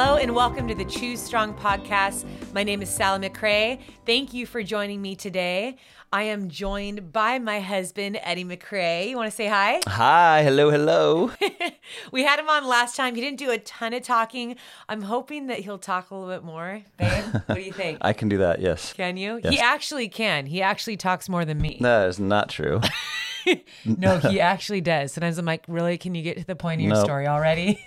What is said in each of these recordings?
Hello and welcome to the Choose Strong podcast. My name is Sally McRae. Thank you for joining me today. I am joined by my husband, Eddie McRae. You want to say hi? Hi, hello, hello. we had him on last time. He didn't do a ton of talking. I'm hoping that he'll talk a little bit more. Babe, what do you think? I can do that, yes. Can you? Yes. He actually can. He actually talks more than me. That is not true. no, he actually does. Sometimes I'm like, really? Can you get to the point of your Nope. story already?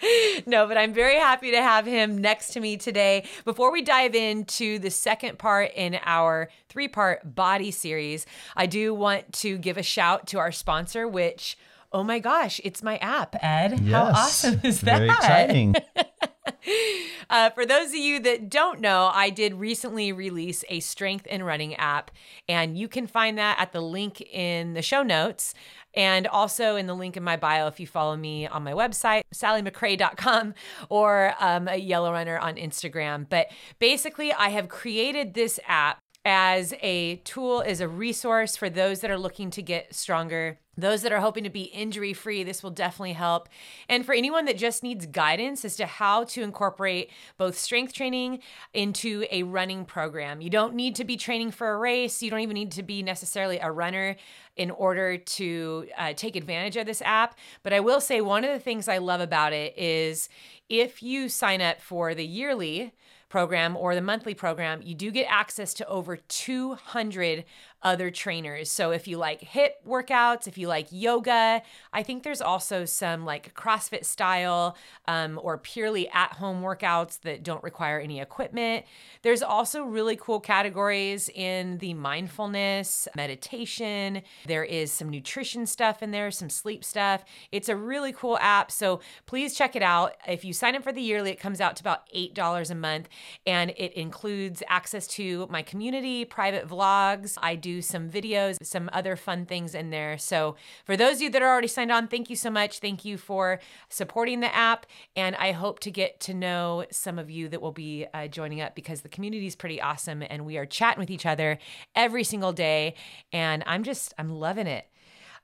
no, but I'm very happy to have him next to me today. Before we dive into the second part in our three part body series, I do want to give a shout to our sponsor, which, oh my gosh, it's my app, Ed. Yes. How awesome is that? Very exciting. Uh, for those of you that don't know, I did recently release a strength and running app, and you can find that at the link in the show notes and also in the link in my bio if you follow me on my website, sallymcrae.com, or um, a Yellow Runner on Instagram. But basically, I have created this app as a tool, as a resource for those that are looking to get stronger those that are hoping to be injury free, this will definitely help. And for anyone that just needs guidance as to how to incorporate both strength training into a running program, you don't need to be training for a race. You don't even need to be necessarily a runner in order to uh, take advantage of this app. But I will say one of the things I love about it is if you sign up for the yearly, program or the monthly program, you do get access to over 200 other trainers. So if you like hip workouts, if you like yoga, I think there's also some like CrossFit style um, or purely at home workouts that don't require any equipment. There's also really cool categories in the mindfulness, meditation. There is some nutrition stuff in there, some sleep stuff. It's a really cool app. So please check it out. If you sign up for the yearly, it comes out to about $8 a month and it includes access to my community, private vlogs. I do some videos, some other fun things in there. So, for those of you that are already signed on, thank you so much. Thank you for supporting the app. And I hope to get to know some of you that will be uh, joining up because the community is pretty awesome and we are chatting with each other every single day. And I'm just, I'm loving it.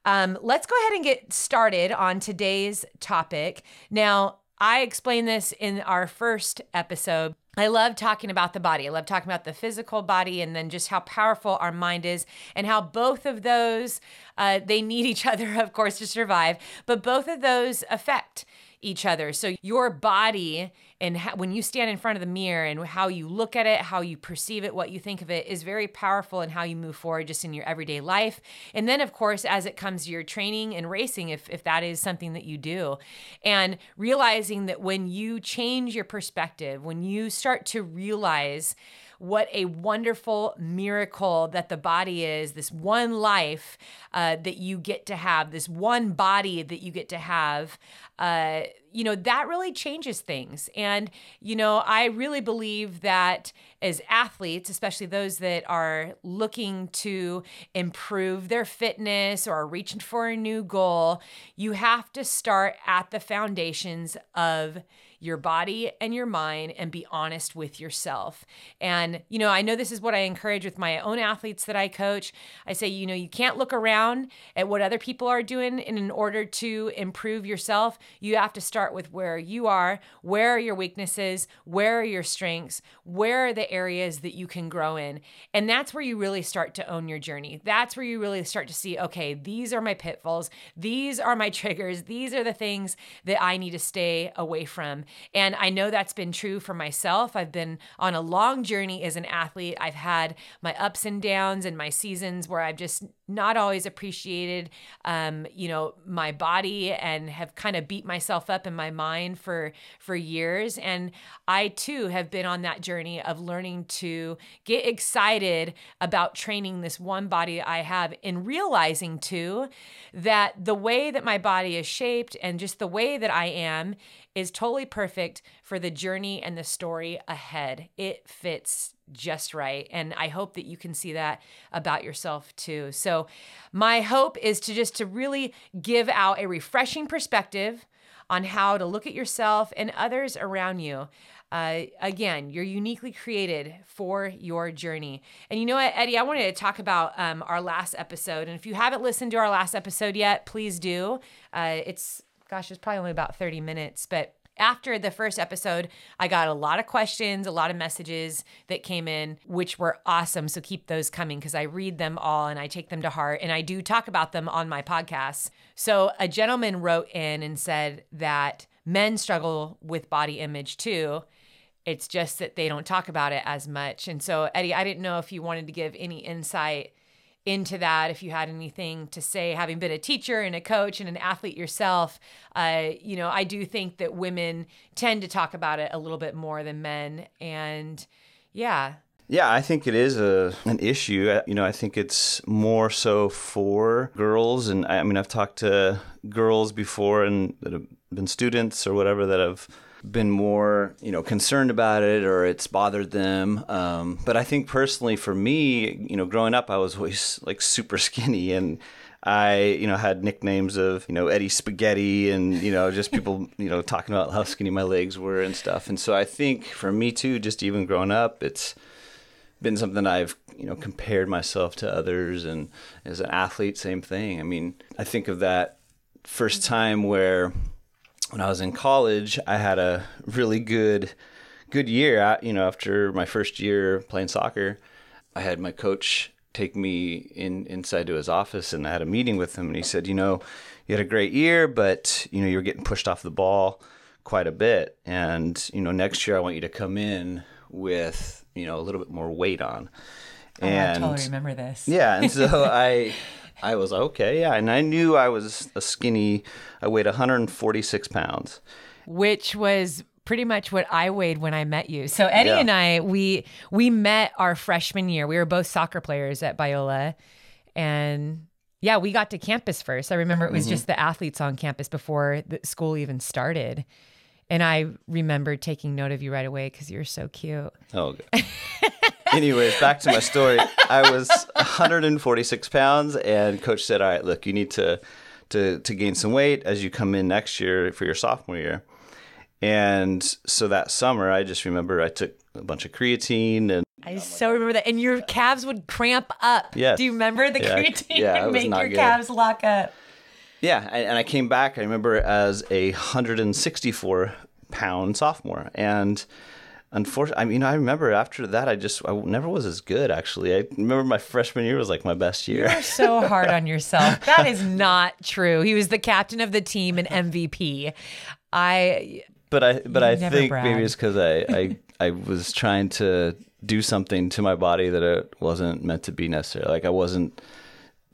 Um, let's go ahead and get started on today's topic. Now, I explained this in our first episode. I love talking about the body. I love talking about the physical body and then just how powerful our mind is and how both of those, uh, they need each other, of course, to survive, but both of those affect each other. So your body and when you stand in front of the mirror and how you look at it, how you perceive it, what you think of it is very powerful in how you move forward just in your everyday life. And then of course as it comes to your training and racing if if that is something that you do. And realizing that when you change your perspective, when you start to realize what a wonderful miracle that the body is this one life uh, that you get to have this one body that you get to have. Uh, you know that really changes things. And you know i really believe that as athletes especially those that are looking to improve their fitness or are reaching for a new goal you have to start at the foundations of your body and your mind and be honest with yourself. And, you know, I know this is what I encourage with my own athletes that I coach. I say, you know, you can't look around at what other people are doing and in order to improve yourself. You have to start with where you are, where are your weaknesses, where are your strengths, where are the areas that you can grow in. And that's where you really start to own your journey. That's where you really start to see, okay, these are my pitfalls, these are my triggers, these are the things that I need to stay away from. And I know that's been true for myself. I've been on a long journey as an athlete. I've had my ups and downs and my seasons where I've just not always appreciated um, you know my body and have kind of beat myself up in my mind for for years and i too have been on that journey of learning to get excited about training this one body i have and realizing too that the way that my body is shaped and just the way that i am is totally perfect for the journey and the story ahead it fits just right. And I hope that you can see that about yourself too. So my hope is to just to really give out a refreshing perspective on how to look at yourself and others around you. Uh, again, you're uniquely created for your journey. And you know what, Eddie, I wanted to talk about um, our last episode. And if you haven't listened to our last episode yet, please do. Uh, it's, gosh, it's probably only about 30 minutes, but after the first episode, I got a lot of questions, a lot of messages that came in, which were awesome. So keep those coming because I read them all and I take them to heart and I do talk about them on my podcast. So a gentleman wrote in and said that men struggle with body image too. It's just that they don't talk about it as much. And so, Eddie, I didn't know if you wanted to give any insight into that if you had anything to say having been a teacher and a coach and an athlete yourself uh, you know i do think that women tend to talk about it a little bit more than men. And yeah. Yeah, I think it is a an issue. Uh, You know, I think it's more so for girls, and I I mean, I've talked to girls before and that have been students or whatever that have been more, you know, concerned about it or it's bothered them. Um, but I think personally, for me, you know, growing up, I was always like super skinny and. I, you know, had nicknames of, you know, Eddie Spaghetti and, you know, just people, you know, talking about how skinny my legs were and stuff. And so I think for me too, just even growing up, it's been something I've you know compared myself to others, and as an athlete, same thing. I mean, I think of that first time where when I was in college, I had a really good good year. I, you know, after my first year playing soccer, I had my coach take me in inside to his office, and I had a meeting with him, and he said, you know, you had a great year, but you know you're getting pushed off the ball quite a bit, and you know next year I want you to come in with you know a little bit more weight on. And I totally remember this. Yeah, and so I I was like, okay, yeah, and I knew I was a skinny. I weighed 146 pounds. which was pretty much what I weighed when I met you. So Eddie Yeah. and I, we we met our freshman year. We were both soccer players at Biola, and yeah, we got to campus first. I remember it was mm-hmm. just the athletes on campus before the school even started. And I remember taking note of you right away because you're so cute. Oh. Anyways, back to my story. I was 146 pounds, and coach said, "All right, look, you need to to to gain some weight as you come in next year for your sophomore year." And so that summer, I just remember I took a bunch of creatine and I so remember that. And your calves would cramp up. Yes. Do you remember the Yeah, creatine yeah, would make your good. calves lock up? Yeah, and, and I came back. I remember as a 164 pound sophomore, and unfortunately, I mean, I remember after that, I just I never was as good. Actually, I remember my freshman year was like my best year. You're so hard on yourself. That is not true. He was the captain of the team and MVP. I But I but I think brag. maybe it's because I, I I was trying to do something to my body that it wasn't meant to be necessarily. Like I wasn't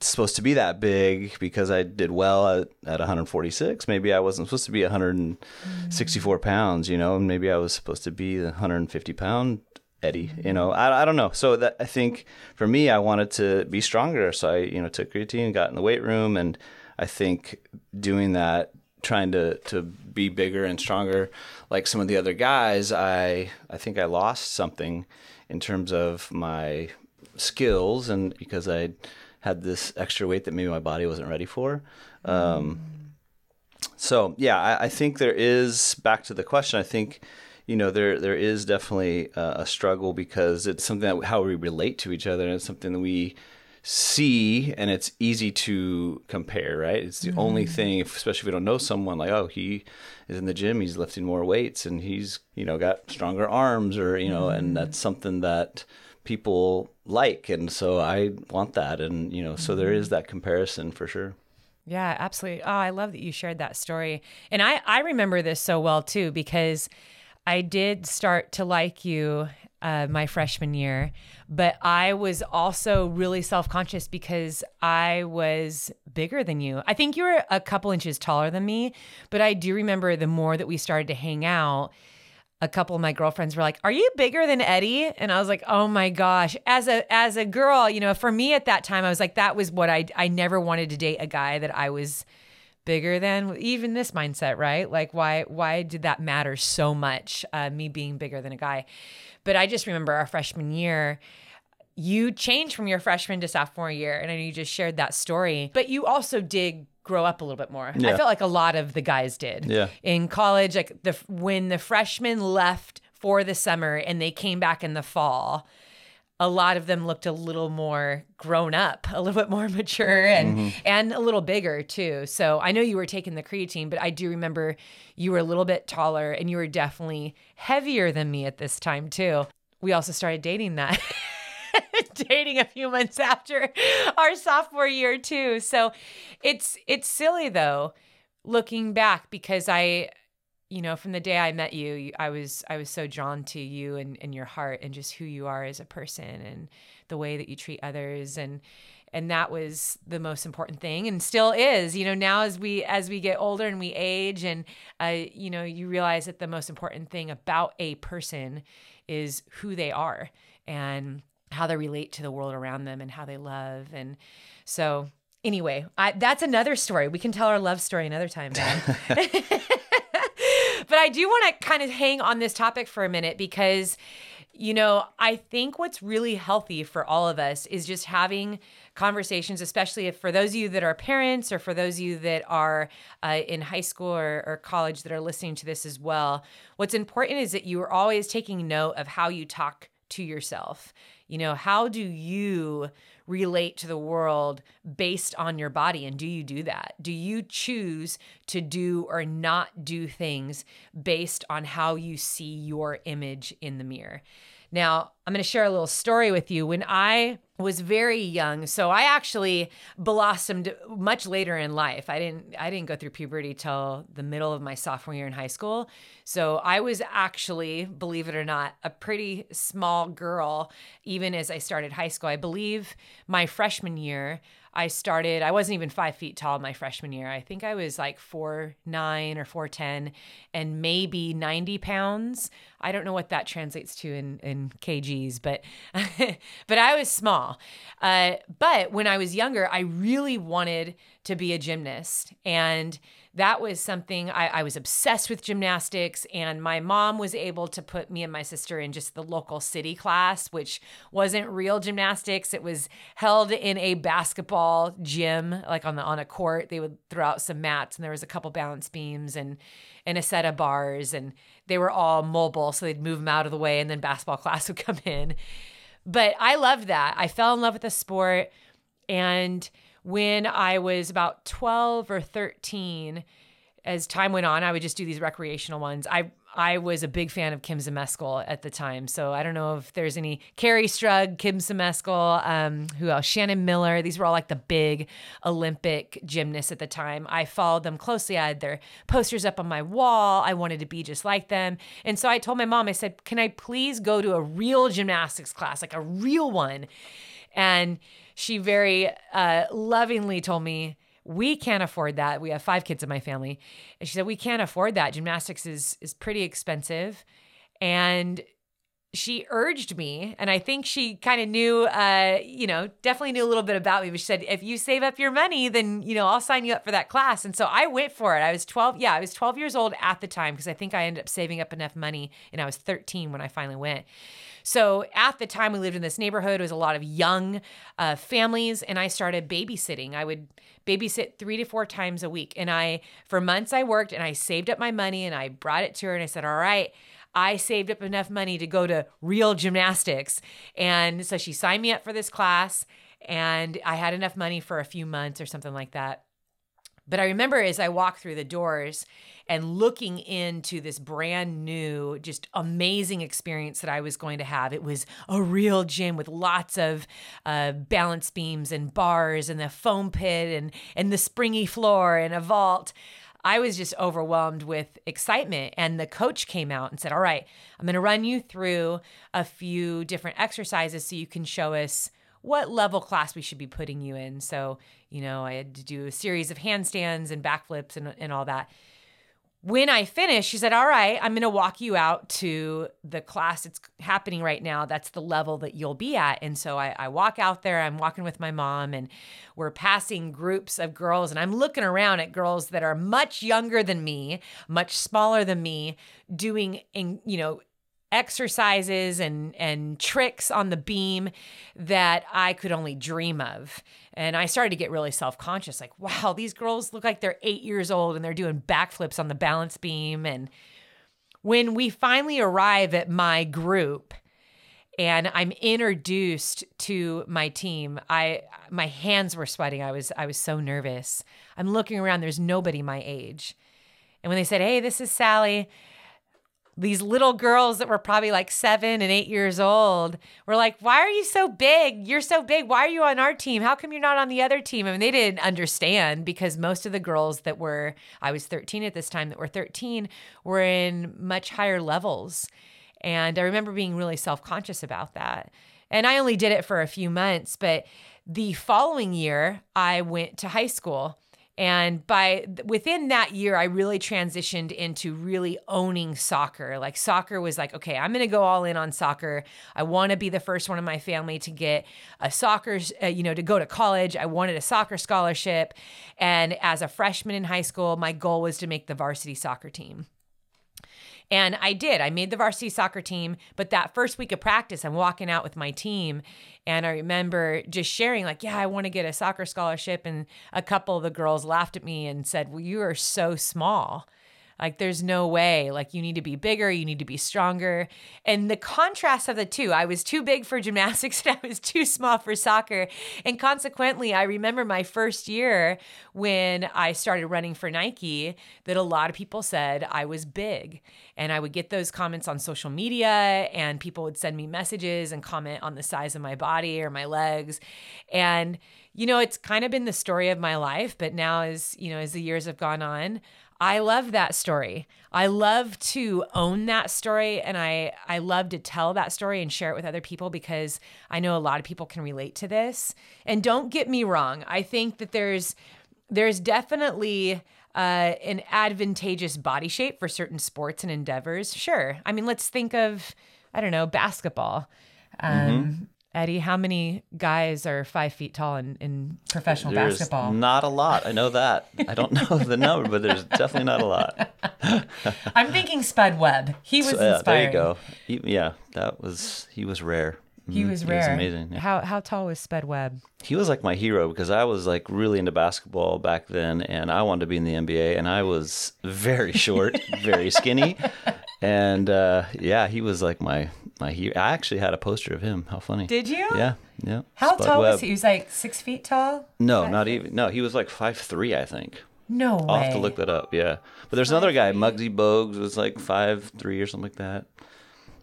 supposed to be that big because I did well at, at 146. Maybe I wasn't supposed to be 164 pounds, you know, and maybe I was supposed to be the 150 pound Eddie, you mm-hmm. know, I, I don't know. So that I think for me, I wanted to be stronger. So I, you know, took creatine, got in the weight room. And I think doing that, trying to, to be bigger and stronger, like some of the other guys, I, I think I lost something in terms of my skills and because I had this extra weight that maybe my body wasn't ready for. Um, so yeah, I, I think there is back to the question. I think you know there there is definitely a, a struggle because it's something that how we relate to each other, and it's something that we see, and it's easy to compare. Right? It's the only thing, if, especially if we don't know someone, like oh he is in the gym, he's lifting more weights, and he's you know got stronger arms, or you know, and that's something that people like, and so I want that, and you know, so there is that comparison for sure. Yeah, absolutely. Oh, I love that you shared that story. And I, I remember this so well too, because I did start to like you uh, my freshman year, but I was also really self conscious because I was bigger than you. I think you were a couple inches taller than me, but I do remember the more that we started to hang out, a couple of my girlfriends were like, "Are you bigger than Eddie?" And I was like, "Oh my gosh!" As a as a girl, you know, for me at that time, I was like, that was what I I never wanted to date a guy that I was bigger than. Even this mindset, right? Like, why why did that matter so much? Uh, me being bigger than a guy, but I just remember our freshman year. You changed from your freshman to sophomore year, and I know you just shared that story. But you also did grow up a little bit more. I felt like a lot of the guys did Yeah. in college like the when the freshmen left for the summer and they came back in the fall a lot of them looked a little more grown up, a little bit more mature and mm-hmm. and a little bigger too. So I know you were taking the creatine, but I do remember you were a little bit taller and you were definitely heavier than me at this time too. We also started dating that. dating a few months after our sophomore year too. So it's it's silly though looking back because I you know, from the day I met you, I was I was so drawn to you and, and your heart and just who you are as a person and the way that you treat others and and that was the most important thing and still is you know now as we as we get older and we age and uh, you know you realize that the most important thing about a person is who they are and how they relate to the world around them and how they love and so anyway I, that's another story we can tell our love story another time but I do want to kind of hang on this topic for a minute because, you know, I think what's really healthy for all of us is just having conversations, especially if for those of you that are parents or for those of you that are uh, in high school or, or college that are listening to this as well. What's important is that you are always taking note of how you talk to yourself. You know, how do you relate to the world based on your body? And do you do that? Do you choose to do or not do things based on how you see your image in the mirror? Now, I'm going to share a little story with you. When I was very young, so I actually blossomed much later in life. I didn't I didn't go through puberty till the middle of my sophomore year in high school. So I was actually, believe it or not, a pretty small girl even as I started high school. I believe my freshman year, I started, I wasn't even five feet tall my freshman year. I think I was like four nine or four ten and maybe 90 pounds. I don't know what that translates to in, in but but I was small. Uh, but when I was younger, I really wanted to be a gymnast. And that was something I, I, was obsessed with gymnastics. And my mom was able to put me and my sister in just the local city class, which wasn't real gymnastics. It was held in a basketball gym, like on the on a court. They would throw out some mats and there was a couple balance beams and and a set of bars and they were all mobile, so they'd move them out of the way and then basketball class would come in. But I loved that. I fell in love with the sport and when I was about 12 or 13, as time went on, I would just do these recreational ones. I I was a big fan of Kim Zmeskal at the time, so I don't know if there's any Kerri Strug, Kim Zmeskal, um, who else? Shannon Miller. These were all like the big Olympic gymnasts at the time. I followed them closely. I had their posters up on my wall. I wanted to be just like them, and so I told my mom. I said, "Can I please go to a real gymnastics class, like a real one?" And she very uh, lovingly told me, we can't afford that. We have five kids in my family. And she said, we can't afford that. Gymnastics is is pretty expensive. And she urged me, and I think she kind of knew, uh, you know, definitely knew a little bit about me. But she said, if you save up your money, then you know I'll sign you up for that class. And so I went for it. I was 12. Yeah, I was 12 years old at the time because I think I ended up saving up enough money, and I was 13 when I finally went. So at the time, we lived in this neighborhood. It was a lot of young uh, families, and I started babysitting. I would babysit three to four times a week, and I for months I worked and I saved up my money and I brought it to her and I said, "All right." I saved up enough money to go to real gymnastics. And so she signed me up for this class, and I had enough money for a few months or something like that. But I remember as I walked through the doors and looking into this brand new, just amazing experience that I was going to have. It was a real gym with lots of uh, balance beams and bars and the foam pit and, and the springy floor and a vault. I was just overwhelmed with excitement. And the coach came out and said, All right, I'm going to run you through a few different exercises so you can show us what level class we should be putting you in. So, you know, I had to do a series of handstands and backflips and, and all that when I finished, she said, All right, I'm going to walk you out to the class that's happening right now. That's the level that you'll be at. And so I, I, walk out there, I'm walking with my mom, and we're passing groups of girls. And I'm looking around at girls that are much younger than me, much smaller than me, doing, in, you know, exercises and and tricks on the beam that I could only dream of. And I started to get really self-conscious like wow, these girls look like they're 8 years old and they're doing backflips on the balance beam and when we finally arrive at my group and I'm introduced to my team. I my hands were sweating. I was I was so nervous. I'm looking around. There's nobody my age. And when they said, "Hey, this is Sally," these little girls that were probably like seven and eight years old were like, Why are you so big? You're so big. Why are you on our team? How come you're not on the other team? I mean, they didn't understand because most of the girls that were, I was 13 at this time, that were 13 were in much higher levels. And I remember being really self conscious about that. And I only did it for a few months, but the following year, I went to high school and by within that year, I really transitioned into really owning soccer. Like soccer was like, okay, I'm going to go all in on soccer. I want to be the first one in my family to get a soccer, uh, you know, to go to college. I wanted a soccer scholarship. And as a freshman in high school, my goal was to make the varsity soccer team. And I did. I made the varsity soccer team. But that first week of practice, I'm walking out with my team. And I remember just sharing, like, yeah, I want to get a soccer scholarship. And a couple of the girls laughed at me and said, well, you are so small. Like, there's no way. Like, you need to be bigger, you need to be stronger. And the contrast of the two, I was too big for gymnastics and I was too small for soccer. And consequently, I remember my first year when I started running for Nike that a lot of people said I was big. And I would get those comments on social media, and people would send me messages and comment on the size of my body or my legs. And you know, it's kind of been the story of my life, but now as, you know, as the years have gone on, I love that story. I love to own that story and I I love to tell that story and share it with other people because I know a lot of people can relate to this. And don't get me wrong, I think that there's there's definitely uh, an advantageous body shape for certain sports and endeavors. Sure. I mean, let's think of I don't know, basketball. Um, mm-hmm. Eddie, how many guys are five feet tall in, in professional there's basketball? Not a lot. I know that. I don't know the number, but there's definitely not a lot. I'm thinking Spud Webb. He was so, yeah, inspiring. There you go. He, yeah, that was he was rare. He mm-hmm. was rare. He was amazing. Yeah. How how tall was Spud Webb? He was like my hero because I was like really into basketball back then, and I wanted to be in the NBA, and I was very short, very skinny, and uh, yeah, he was like my my hero. I actually had a poster of him. How funny! Did you? Yeah, yeah. How Spud tall Webb. was he? He was like six feet tall. No, five not feet? even. No, he was like five three, I think. No way. I'll have to look that up. Yeah, but there's five another guy, Muggsy Bogues, was like five three or something like that.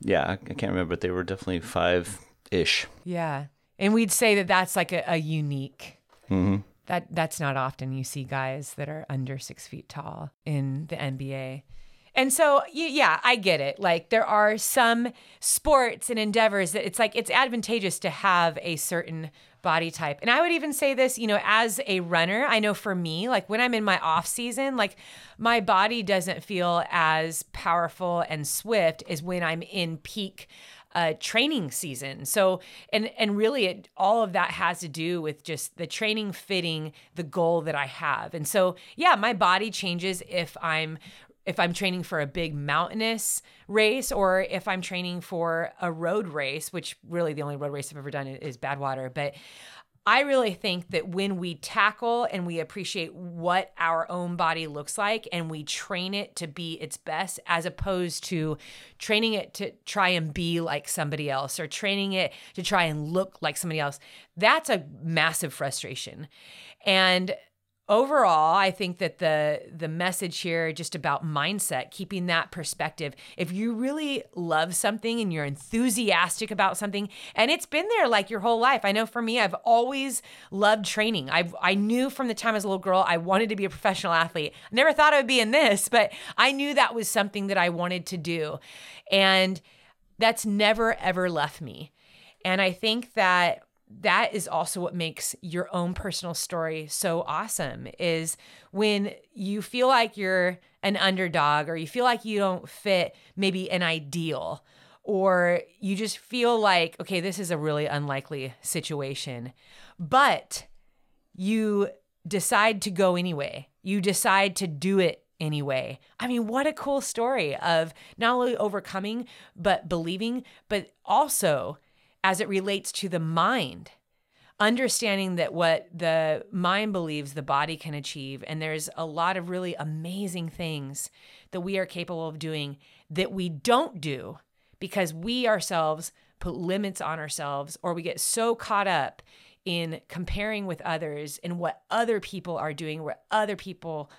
Yeah, I, I can't remember, but they were definitely five ish. Yeah, and we'd say that that's like a, a unique. Mm-hmm. That that's not often you see guys that are under six feet tall in the NBA. And so, yeah, I get it. Like, there are some sports and endeavors that it's like it's advantageous to have a certain body type. And I would even say this, you know, as a runner, I know for me, like when I'm in my off season, like my body doesn't feel as powerful and swift as when I'm in peak uh, training season. So, and and really, it, all of that has to do with just the training fitting the goal that I have. And so, yeah, my body changes if I'm if I'm training for a big mountainous race or if I'm training for a road race, which really the only road race I've ever done is Badwater. But I really think that when we tackle and we appreciate what our own body looks like and we train it to be its best, as opposed to training it to try and be like somebody else or training it to try and look like somebody else, that's a massive frustration. And overall i think that the the message here just about mindset keeping that perspective. If you really love something and you're enthusiastic about something and it's been there like your whole life. I know for me i've always loved training. I i knew from the time as a little girl i wanted to be a professional athlete. I never thought i would be in this but i knew that was something that i wanted to do. And that's never ever left me. And i think that that is also what makes your own personal story so awesome is when you feel like you're an underdog or you feel like you don't fit maybe an ideal or you just feel like okay this is a really unlikely situation but you decide to go anyway you decide to do it anyway. I mean, what a cool story of not only overcoming, but believing, but also as it relates to the mind understanding that what the mind believes the body can achieve and there's a lot of really amazing things that we are capable of doing that we don't do because we ourselves put limits on ourselves or we get so caught up in comparing with others and what other people are doing, what other people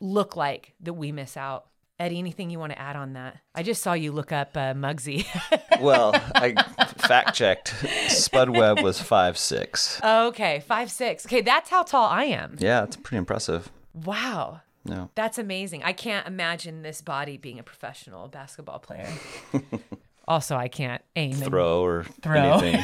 look like that we miss out. Eddie, anything you want to add on that? I just saw you look up uh, Muggsy. well, I fact checked. Spud Webb was five six. Okay, five six. Okay, that's how tall I am. Yeah, it's pretty impressive. Wow. No. That's amazing. I can't imagine this body being a professional basketball player. also, I can't aim and Throw or Throw. anything.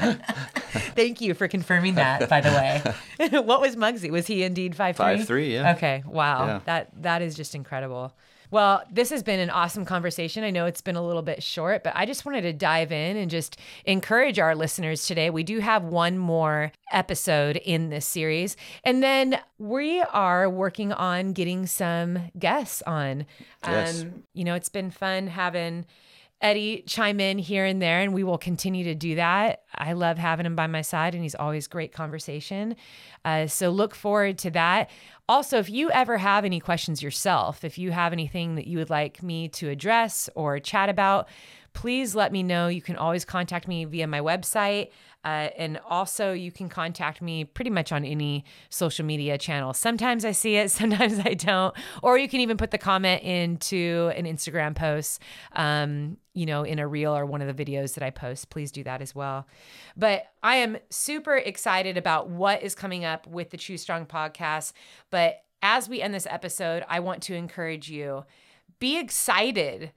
Yeah. Thank you for confirming that, by the way. what was Muggsy? Was he indeed five three? 5'3", yeah. Okay. Wow. Yeah. That that is just incredible. Well, this has been an awesome conversation. I know it's been a little bit short, but I just wanted to dive in and just encourage our listeners today. We do have one more episode in this series, and then we are working on getting some guests on. Yes. Um, you know, it's been fun having Eddie chime in here and there, and we will continue to do that. I love having him by my side, and he's always great conversation. Uh, so look forward to that. Also, if you ever have any questions yourself, if you have anything that you would like me to address or chat about, please let me know. You can always contact me via my website. Uh, and also, you can contact me pretty much on any social media channel. Sometimes I see it, sometimes I don't. Or you can even put the comment into an Instagram post, um, you know, in a reel or one of the videos that I post. Please do that as well. But I am super excited about what is coming up with the Choose Strong podcast. But as we end this episode, I want to encourage you be excited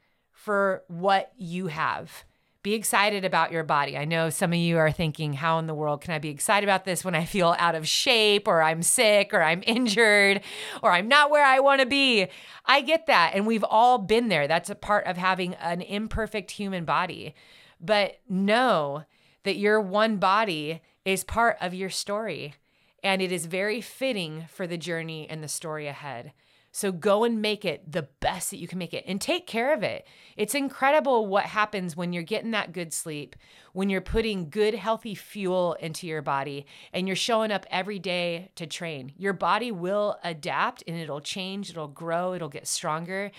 for what you have. Be excited about your body. I know some of you are thinking, how in the world can I be excited about this when I feel out of shape or I'm sick or I'm injured or I'm not where I want to be? I get that. And we've all been there. That's a part of having an imperfect human body. But know that your one body is part of your story and it is very fitting for the journey and the story ahead. So go and make it the best that you can make it and take care of it. It's incredible what happens when you're getting that good sleep, when you're putting good, healthy fuel into your body and you're showing up every day to train. Your body will adapt and it'll change, it'll grow, it'll get stronger.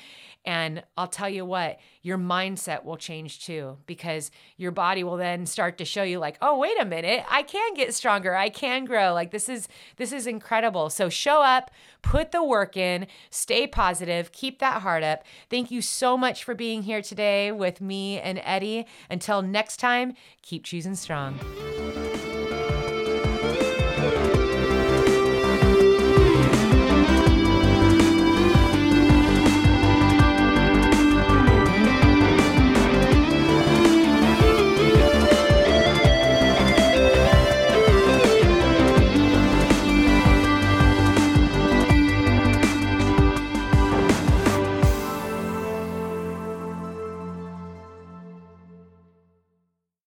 And I'll tell you what, your mindset will change too because your body will then start to show you like, "Oh, wait a minute, I can get stronger. I can grow. Like this is this is incredible." So show up, put the work in, stay positive, keep that heart up. Thank you so much for being here today with me and Eddie. Until next time, keep choosing strong.